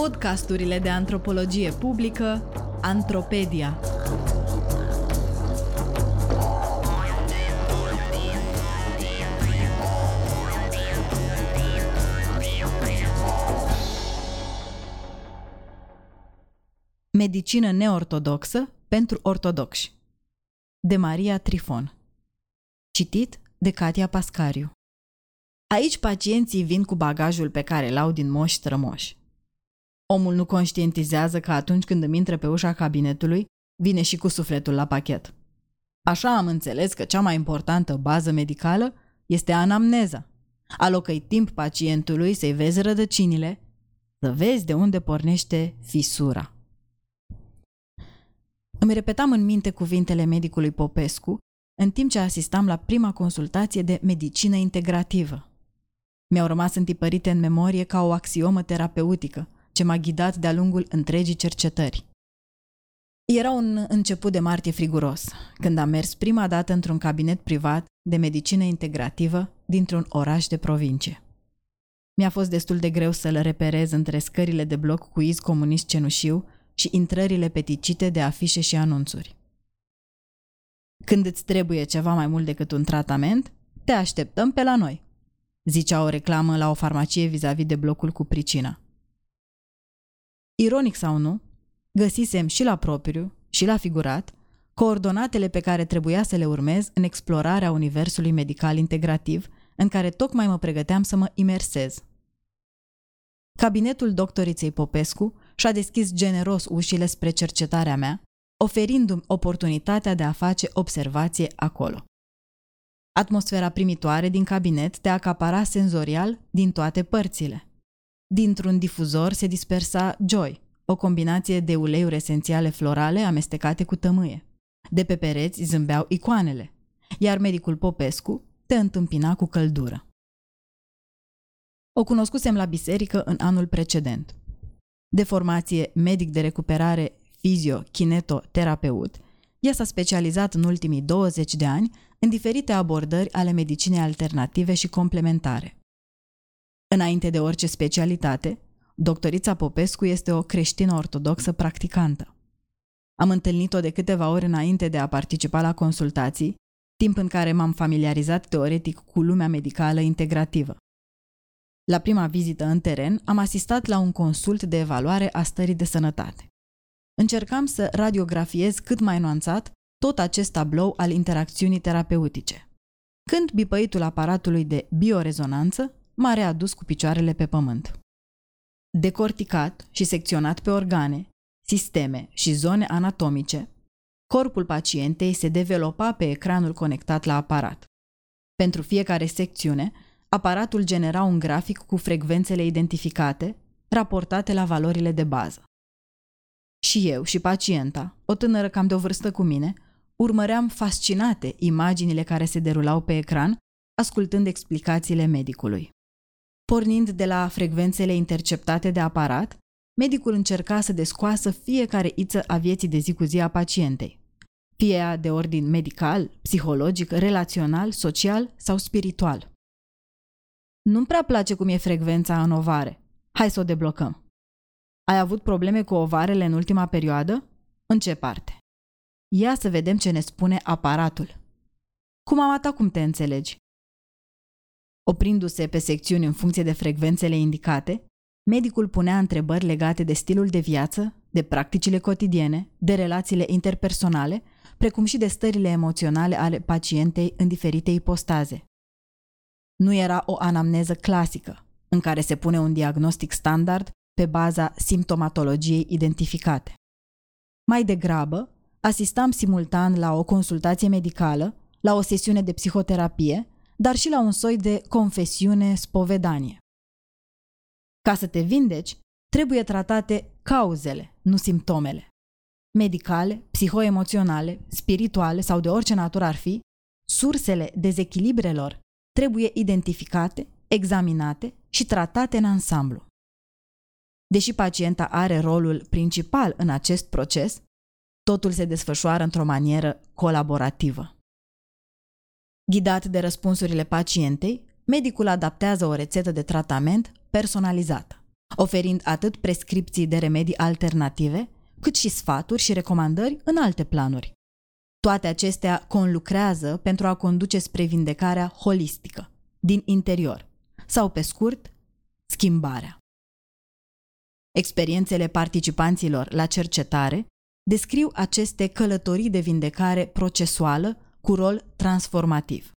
Podcasturile de antropologie publică Antropedia. Medicină neortodoxă pentru ortodoxi de Maria Trifon Citit de Katia Pascariu Aici pacienții vin cu bagajul pe care l-au din moși strămoși. Omul nu conștientizează că atunci când îmi intră pe ușa cabinetului, vine și cu sufletul la pachet. Așa am înțeles că cea mai importantă bază medicală este anamneza. Alocăi timp pacientului să-i vezi rădăcinile, să vezi de unde pornește fisura. Îmi repetam în minte cuvintele medicului Popescu în timp ce asistam la prima consultație de medicină integrativă. Mi-au rămas întipărite în memorie ca o axiomă terapeutică ce m-a ghidat de-a lungul întregii cercetări. Era un început de martie friguros, când am mers prima dată într-un cabinet privat de medicină integrativă dintr-un oraș de provincie. Mi-a fost destul de greu să-l reperez între scările de bloc cu iz comunist cenușiu și intrările peticite de afișe și anunțuri. Când îți trebuie ceva mai mult decât un tratament, te așteptăm pe la noi, zicea o reclamă la o farmacie vis-a-vis de blocul cu pricina. Ironic sau nu, găsisem și la propriu și la figurat coordonatele pe care trebuia să le urmez în explorarea universului medical integrativ, în care tocmai mă pregăteam să mă imersez. Cabinetul doctoriței Popescu și-a deschis generos ușile spre cercetarea mea, oferindu-mi oportunitatea de a face observație acolo. Atmosfera primitoare din cabinet te acapara senzorial din toate părțile. Dintr-un difuzor se dispersa Joy, o combinație de uleiuri esențiale florale amestecate cu tămâie. De pe pereți zâmbeau icoanele, iar medicul Popescu te întâmpina cu căldură. O cunoscusem la biserică în anul precedent. De formație medic de recuperare fizio-kinetoterapeut, ea s-a specializat în ultimii 20 de ani în diferite abordări ale medicinei alternative și complementare. Înainte de orice specialitate, doctorița Popescu este o creștină ortodoxă practicantă. Am întâlnit-o de câteva ori înainte de a participa la consultații, timp în care m-am familiarizat teoretic cu lumea medicală integrativă. La prima vizită în teren, am asistat la un consult de evaluare a stării de sănătate. Încercam să radiografiez cât mai nuanțat tot acest tablou al interacțiunii terapeutice. Când bipăitul aparatului de biorezonanță m-a readus cu picioarele pe pământ. Decorticat și secționat pe organe, sisteme și zone anatomice, corpul pacientei se developa pe ecranul conectat la aparat. Pentru fiecare secțiune, aparatul genera un grafic cu frecvențele identificate, raportate la valorile de bază. Și eu și pacienta, o tânără cam de o vârstă cu mine, urmăream fascinate imaginile care se derulau pe ecran, ascultând explicațiile medicului. Pornind de la frecvențele interceptate de aparat, medicul încerca să descoasă fiecare iță a vieții de zi cu zi a pacientei, fie ea de ordin medical, psihologic, relațional, social sau spiritual. Nu-mi prea place cum e frecvența în ovare. Hai să o deblocăm. Ai avut probleme cu ovarele în ultima perioadă? În ce parte? Ia să vedem ce ne spune aparatul. Cum am atac cum te înțelegi? Oprindu-se pe secțiuni în funcție de frecvențele indicate, medicul punea întrebări legate de stilul de viață, de practicile cotidiene, de relațiile interpersonale, precum și de stările emoționale ale pacientei în diferite ipostaze. Nu era o anamneză clasică, în care se pune un diagnostic standard pe baza simptomatologiei identificate. Mai degrabă, asistam simultan la o consultație medicală, la o sesiune de psihoterapie dar și la un soi de confesiune spovedanie. Ca să te vindeci, trebuie tratate cauzele, nu simptomele. Medicale, psihoemoționale, spirituale sau de orice natură ar fi, sursele dezechilibrelor trebuie identificate, examinate și tratate în ansamblu. Deși pacienta are rolul principal în acest proces, totul se desfășoară într-o manieră colaborativă. Ghidat de răspunsurile pacientei, medicul adaptează o rețetă de tratament personalizată. oferind atât prescripții de remedii alternative, cât și sfaturi și recomandări în alte planuri. Toate acestea conlucrează pentru a conduce spre vindecarea holistică, din interior, sau pe scurt, schimbarea. Experiențele participanților la cercetare descriu aceste călătorii de vindecare procesuală cu rol transformativ.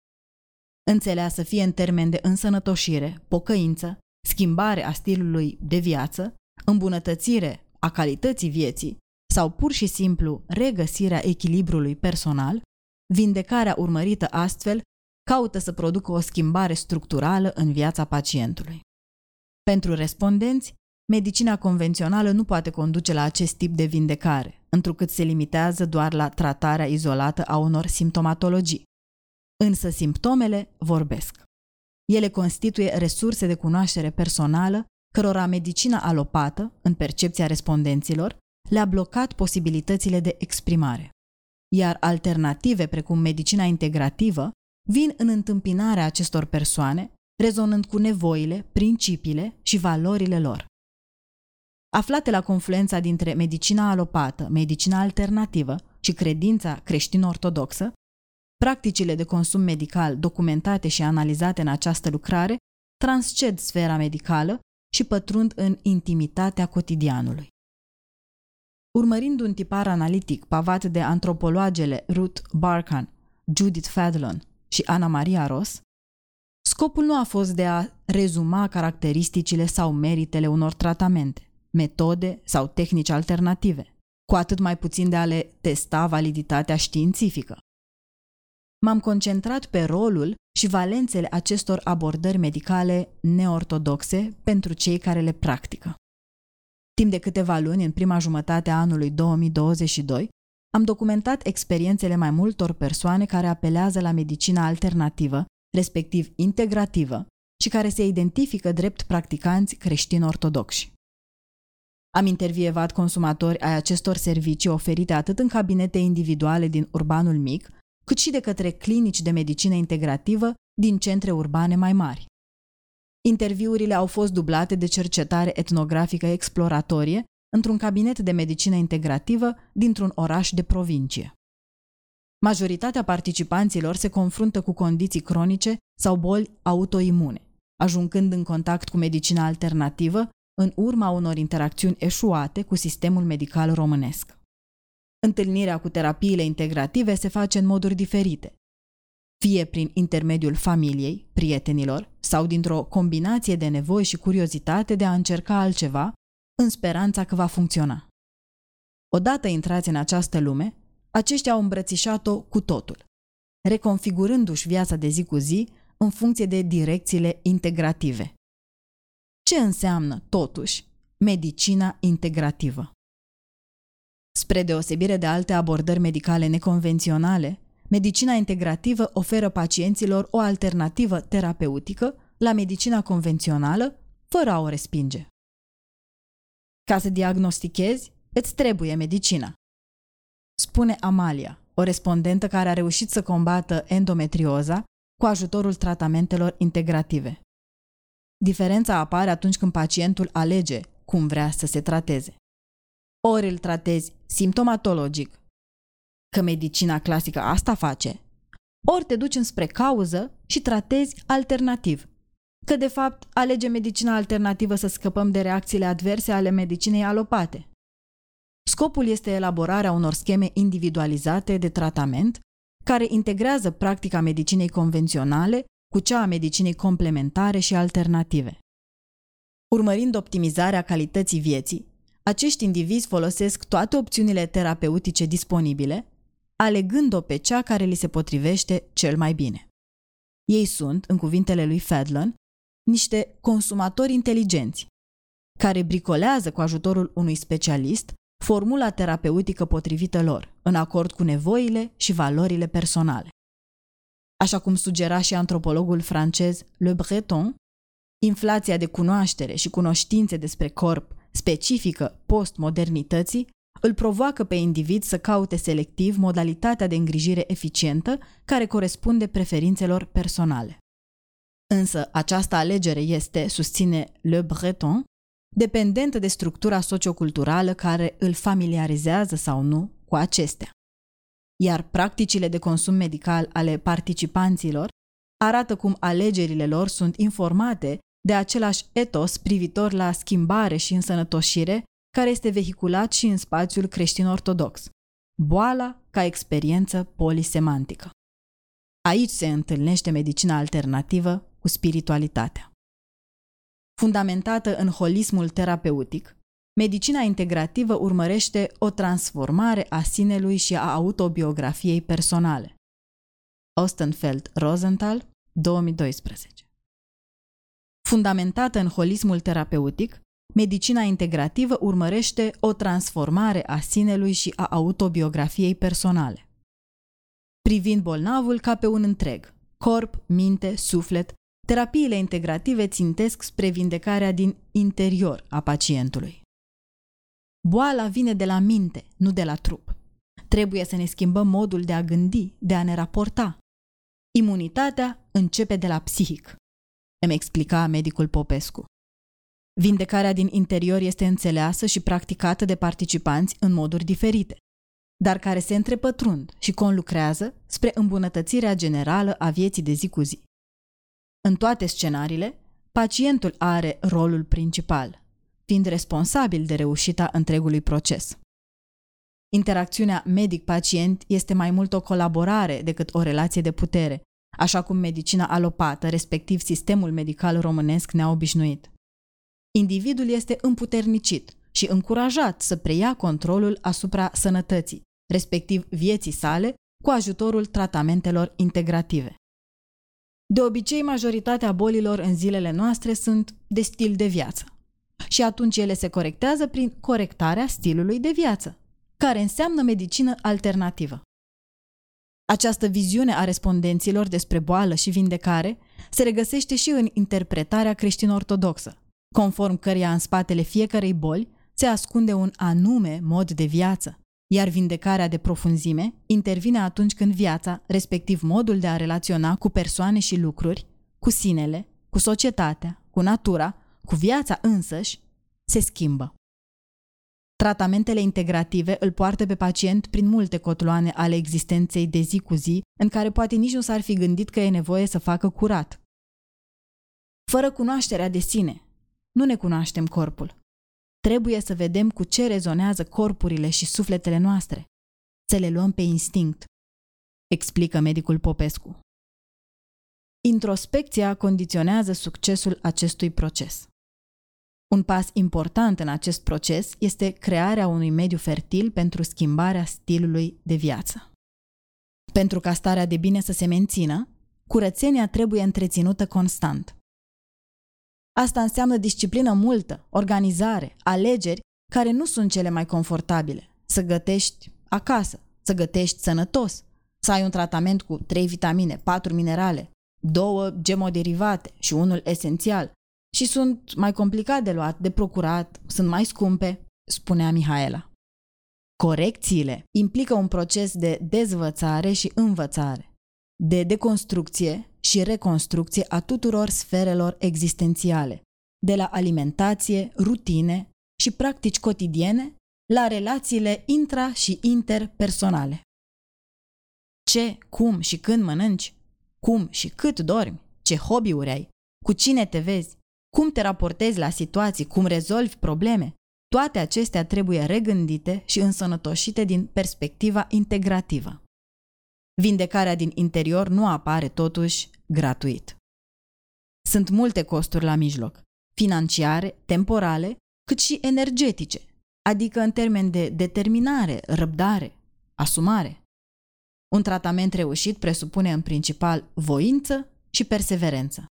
Înțeleasă fie în termen de însănătoșire, pocăință, schimbare a stilului de viață, îmbunătățire a calității vieții sau pur și simplu regăsirea echilibrului personal, vindecarea urmărită astfel caută să producă o schimbare structurală în viața pacientului. Pentru respondenți, medicina convențională nu poate conduce la acest tip de vindecare, întrucât se limitează doar la tratarea izolată a unor simptomatologii. Însă simptomele vorbesc. Ele constituie resurse de cunoaștere personală cărora medicina alopată, în percepția respondenților, le-a blocat posibilitățile de exprimare. Iar alternative precum medicina integrativă vin în întâmpinarea acestor persoane, rezonând cu nevoile, principiile și valorile lor. Aflate la confluența dintre medicina alopată, medicina alternativă și credința creștin-ortodoxă, practicile de consum medical documentate și analizate în această lucrare transced sfera medicală și pătrund în intimitatea cotidianului. Urmărind un tipar analitic pavat de antropologele Ruth Barkan, Judith Fadlon și Ana Maria Ross, scopul nu a fost de a rezuma caracteristicile sau meritele unor tratamente, metode sau tehnici alternative, cu atât mai puțin de a le testa validitatea științifică. M-am concentrat pe rolul și valențele acestor abordări medicale neortodoxe pentru cei care le practică. Timp de câteva luni, în prima jumătate a anului 2022, am documentat experiențele mai multor persoane care apelează la medicina alternativă, respectiv integrativă, și care se identifică drept practicanți creștini-ortodoxi. Am intervievat consumatori ai acestor servicii oferite atât în cabinete individuale din urbanul mic, cât și de către clinici de medicină integrativă din centre urbane mai mari. Interviurile au fost dublate de cercetare etnografică exploratorie într-un cabinet de medicină integrativă dintr-un oraș de provincie. Majoritatea participanților se confruntă cu condiții cronice sau boli autoimune, ajungând în contact cu medicina alternativă în urma unor interacțiuni eșuate cu sistemul medical românesc. Întâlnirea cu terapiile integrative se face în moduri diferite, fie prin intermediul familiei, prietenilor sau dintr-o combinație de nevoi și curiozitate de a încerca altceva în speranța că va funcționa. Odată intrați în această lume, aceștia au îmbrățișat-o cu totul, reconfigurându-și viața de zi cu zi în funcție de direcțiile integrative. Ce înseamnă, totuși, medicina integrativă? Spre deosebire de alte abordări medicale neconvenționale, medicina integrativă oferă pacienților o alternativă terapeutică la medicina convențională, fără a o respinge. Ca să diagnostichezi, îți trebuie medicina. Spune Amalia, o respondentă care a reușit să combată endometrioza cu ajutorul tratamentelor integrative. Diferența apare atunci când pacientul alege cum vrea să se trateze. Ori îl tratezi simptomatologic, că medicina clasică asta face, ori te duci înspre cauză și tratezi alternativ, că de fapt alege medicina alternativă să scăpăm de reacțiile adverse ale medicinei alopate. Scopul este elaborarea unor scheme individualizate de tratament care integrează practica medicinei convenționale cu cea a medicinei complementare și alternative. Urmărind optimizarea calității vieții, acești indivizi folosesc toate opțiunile terapeutice disponibile, alegând-o pe cea care li se potrivește cel mai bine. Ei sunt, în cuvintele lui Fadlon, niște consumatori inteligenți, care bricolează cu ajutorul unui specialist formula terapeutică potrivită lor, în acord cu nevoile și valorile personale. Așa cum sugera și antropologul francez Le Breton, inflația de cunoaștere și cunoștințe despre corp specifică postmodernității îl provoacă pe individ să caute selectiv modalitatea de îngrijire eficientă care corespunde preferințelor personale. Însă această alegere este, susține Le Breton, dependentă de structura socioculturală care îl familiarizează sau nu cu acestea. Iar practicile de consum medical ale participanților arată cum alegerile lor sunt informate de același etos privitor la schimbare și însănătoșire care este vehiculat și în spațiul creștin-ortodox. Boala ca experiență polisemantică. Aici se întâlnește medicina alternativă cu spiritualitatea. Fundamentată în holismul terapeutic, medicina integrativă urmărește o transformare a sinelui și a autobiografiei personale. Ostenfeld Rosenthal, 2012 Fundamentată în holismul terapeutic, medicina integrativă urmărește o transformare a sinelui și a autobiografiei personale. Privind bolnavul ca pe un întreg, corp, minte, suflet, terapiile integrative țintesc spre vindecarea din interior a pacientului. Boala vine de la minte, nu de la trup. Trebuie să ne schimbăm modul de a gândi, de a ne raporta. Imunitatea începe de la psihic, îmi explica medicul Popescu. Vindecarea din interior este înțeleasă și practicată de participanți în moduri diferite, dar care se întrepătrund și conlucrează spre îmbunătățirea generală a vieții de zi cu zi. În toate scenariile, pacientul are rolul principal, fiind responsabil de reușita întregului proces. Interacțiunea medic-pacient este mai mult o colaborare decât o relație de putere, așa cum medicina alopată, respectiv sistemul medical românesc, ne-a obișnuit. Individul este împuternicit și încurajat să preia controlul asupra sănătății, respectiv vieții sale, cu ajutorul tratamentelor integrative. De obicei, majoritatea bolilor în zilele noastre sunt de stil de viață. Și atunci ele se corectează prin corectarea stilului de viață, care înseamnă medicină alternativă. Această viziune a respondenților despre boală și vindecare se regăsește și în interpretarea creștin-ortodoxă, conform căreia în spatele fiecărei boli se ascunde un anume mod de viață, iar vindecarea de profunzime intervine atunci când viața, respectiv modul de a relaționa cu persoane și lucruri, cu sinele, cu societatea, cu natura, cu viața însăși, se schimbă. Tratamentele integrative îl poartă pe pacient prin multe cotloane ale existenței de zi cu zi, în care poate nici nu s-ar fi gândit că e nevoie să facă curat. Fără cunoașterea de sine, nu ne cunoaștem corpul. Trebuie să vedem cu ce rezonează corpurile și sufletele noastre. Să le luăm pe instinct, explică medicul Popescu. Introspecția condiționează succesul acestui proces. Un pas important în acest proces este crearea unui mediu fertil pentru schimbarea stilului de viață. Pentru ca starea de bine să se mențină, curățenia trebuie întreținută constant. Asta înseamnă disciplină multă, organizare, alegeri care nu sunt cele mai confortabile. Să gătești acasă, să gătești sănătos, să ai un tratament cu 3 vitamine, 4 minerale, două gemoderivate și unul esențial. Și sunt mai complicat de luat, de procurat, sunt mai scumpe, spunea Mihaela. Corecțiile implică un proces de dezvățare și învățare, de deconstrucție și reconstrucție a tuturor sferelor existențiale, de la alimentație, rutine și practici cotidiene la relațiile intra- și interpersonale. Ce, cum și când mănânci, cum și cât dormi, ce hobby-uri ai, cu cine te vezi, cum te raportezi la situații, cum rezolvi probleme, toate acestea trebuie regândite și însănătoșite din perspectiva integrativă. Vindecarea din interior nu apare totuși gratuit. Sunt multe costuri la mijloc, financiare, temporale, cât și energetice, adică în termen de determinare, răbdare, asumare. Un tratament reușit presupune în principal voință și perseverență.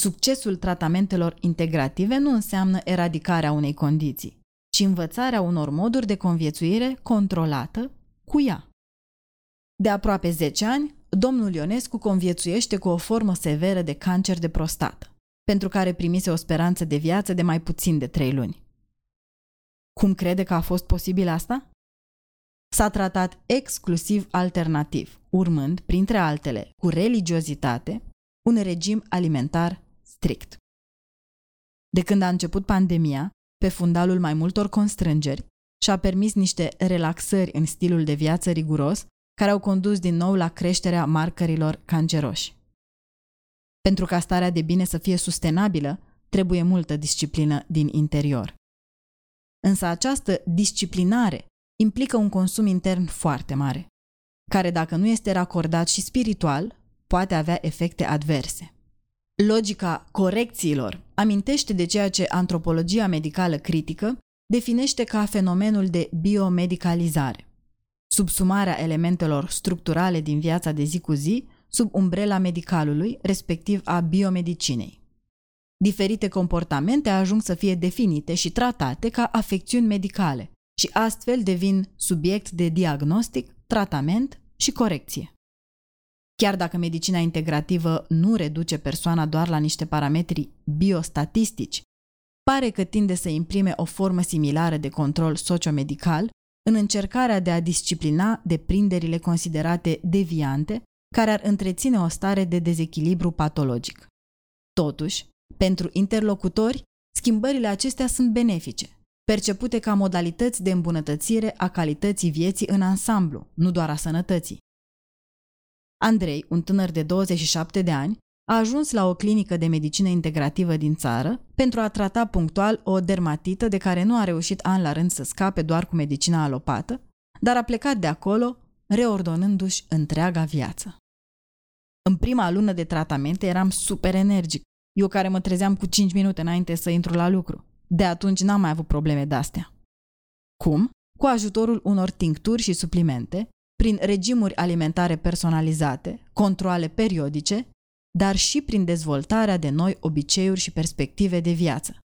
Succesul tratamentelor integrative nu înseamnă eradicarea unei condiții, ci învățarea unor moduri de conviețuire controlată cu ea. De aproape 10 ani, domnul Ionescu conviețuiește cu o formă severă de cancer de prostată, pentru care primise o speranță de viață de mai puțin de 3 luni. Cum crede că a fost posibil asta? S-a tratat exclusiv alternativ, urmând, printre altele, cu religiozitate, un regim alimentar strict. De când a început pandemia, pe fundalul mai multor constrângeri, și-a permis niște relaxări în stilul de viață riguros, care au condus din nou la creșterea marcărilor canceroși. Pentru ca starea de bine să fie sustenabilă, trebuie multă disciplină din interior. Însă această disciplinare implică un consum intern foarte mare, care dacă nu este racordat și spiritual, poate avea efecte adverse. Logica corecțiilor amintește de ceea ce antropologia medicală critică definește ca fenomenul de biomedicalizare, subsumarea elementelor structurale din viața de zi cu zi sub umbrela medicalului, respectiv a biomedicinei. Diferite comportamente ajung să fie definite și tratate ca afecțiuni medicale și astfel devin subiect de diagnostic, tratament și corecție. Chiar dacă medicina integrativă nu reduce persoana doar la niște parametri biostatistici, pare că tinde să imprime o formă similară de control sociomedical în încercarea de a disciplina deprinderile considerate deviante care ar întreține o stare de dezechilibru patologic. Totuși, pentru interlocutori, schimbările acestea sunt benefice, percepute ca modalități de îmbunătățire a calității vieții în ansamblu, nu doar a sănătății. Andrei, un tânăr de 27 de ani, a ajuns la o clinică de medicină integrativă din țară pentru a trata punctual o dermatită de care nu a reușit an la rând să scape doar cu medicina alopată, dar a plecat de acolo, reordonându-și întreaga viață. În prima lună de tratamente eram super energic, eu care mă trezeam cu 5 minute înainte să intru la lucru. De atunci n-am mai avut probleme de-astea. Cum? Cu ajutorul unor tincturi și suplimente, prin regimuri alimentare personalizate, controle periodice, dar și prin dezvoltarea de noi obiceiuri și perspective de viață,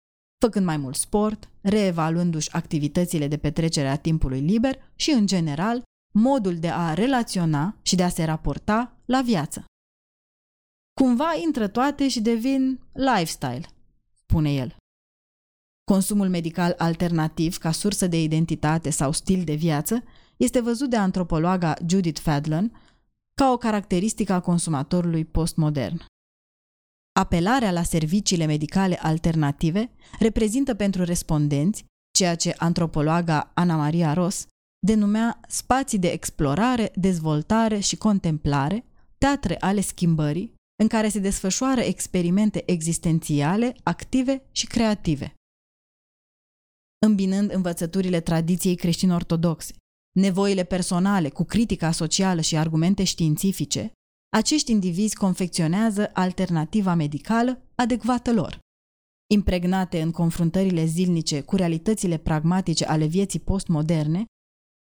făcând mai mult sport, reevaluându-și activitățile de petrecere a timpului liber și, în general, modul de a relaționa și de a se raporta la viață. Cumva intră toate și devin lifestyle, spune el. Consumul medical alternativ ca sursă de identitate sau stil de viață este văzut de antropologa Judith Fadlon ca o caracteristică a consumatorului postmodern. Apelarea la serviciile medicale alternative reprezintă pentru respondenți ceea ce antropologa Ana Maria Ros denumea spații de explorare, dezvoltare și contemplare, teatre ale schimbării, în care se desfășoară experimente existențiale, active și creative. Îmbinând învățăturile tradiției creștin-ortodoxe, nevoile personale cu critica socială și argumente științifice, acești indivizi confecționează alternativa medicală adecvată lor. Impregnate în confruntările zilnice cu realitățile pragmatice ale vieții postmoderne,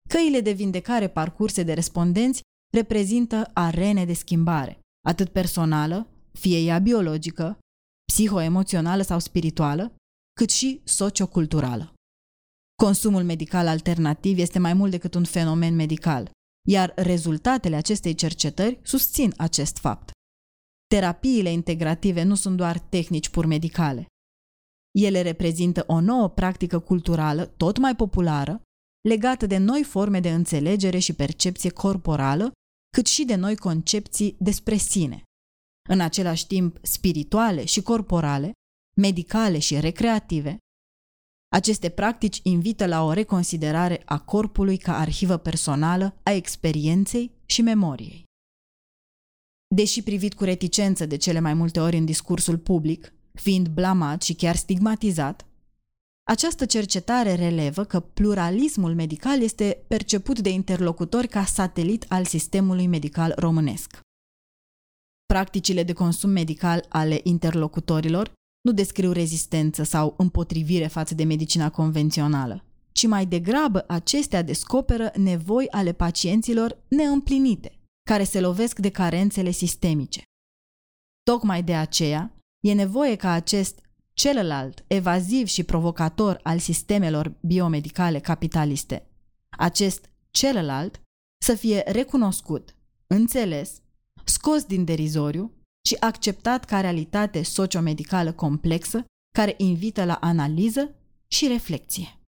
căile de vindecare parcurse de respondenți reprezintă arene de schimbare, atât personală, fie ea biologică, psihoemoțională sau spirituală, cât și socioculturală. Consumul medical alternativ este mai mult decât un fenomen medical, iar rezultatele acestei cercetări susțin acest fapt. Terapiile integrative nu sunt doar tehnici pur medicale. Ele reprezintă o nouă practică culturală tot mai populară, legată de noi forme de înțelegere și percepție corporală cât și de noi concepții despre sine. În același timp, spirituale și corporale, medicale și recreative, aceste practici invită la o reconsiderare a corpului ca arhivă personală a experienței și memoriei. Deși privit cu reticență de cele mai multe ori în discursul public, fiind blamat și chiar stigmatizat, această cercetare relevă că pluralismul medical este perceput de interlocutori ca satelit al sistemului medical românesc. Practicile de consum medical ale interlocutorilor nu descriu rezistență sau împotrivire față de medicina convențională, ci mai degrabă acestea descoperă nevoi ale pacienților neîmplinite, care se lovesc de carențele sistemice. Tocmai de aceea, e nevoie ca acest celălalt, evaziv și provocator al sistemelor biomedicale capitaliste. Acest celălalt să fie recunoscut, înțeles, scos din derizoriu și acceptat ca realitate sociomedicală complexă care invită la analiză și reflexie.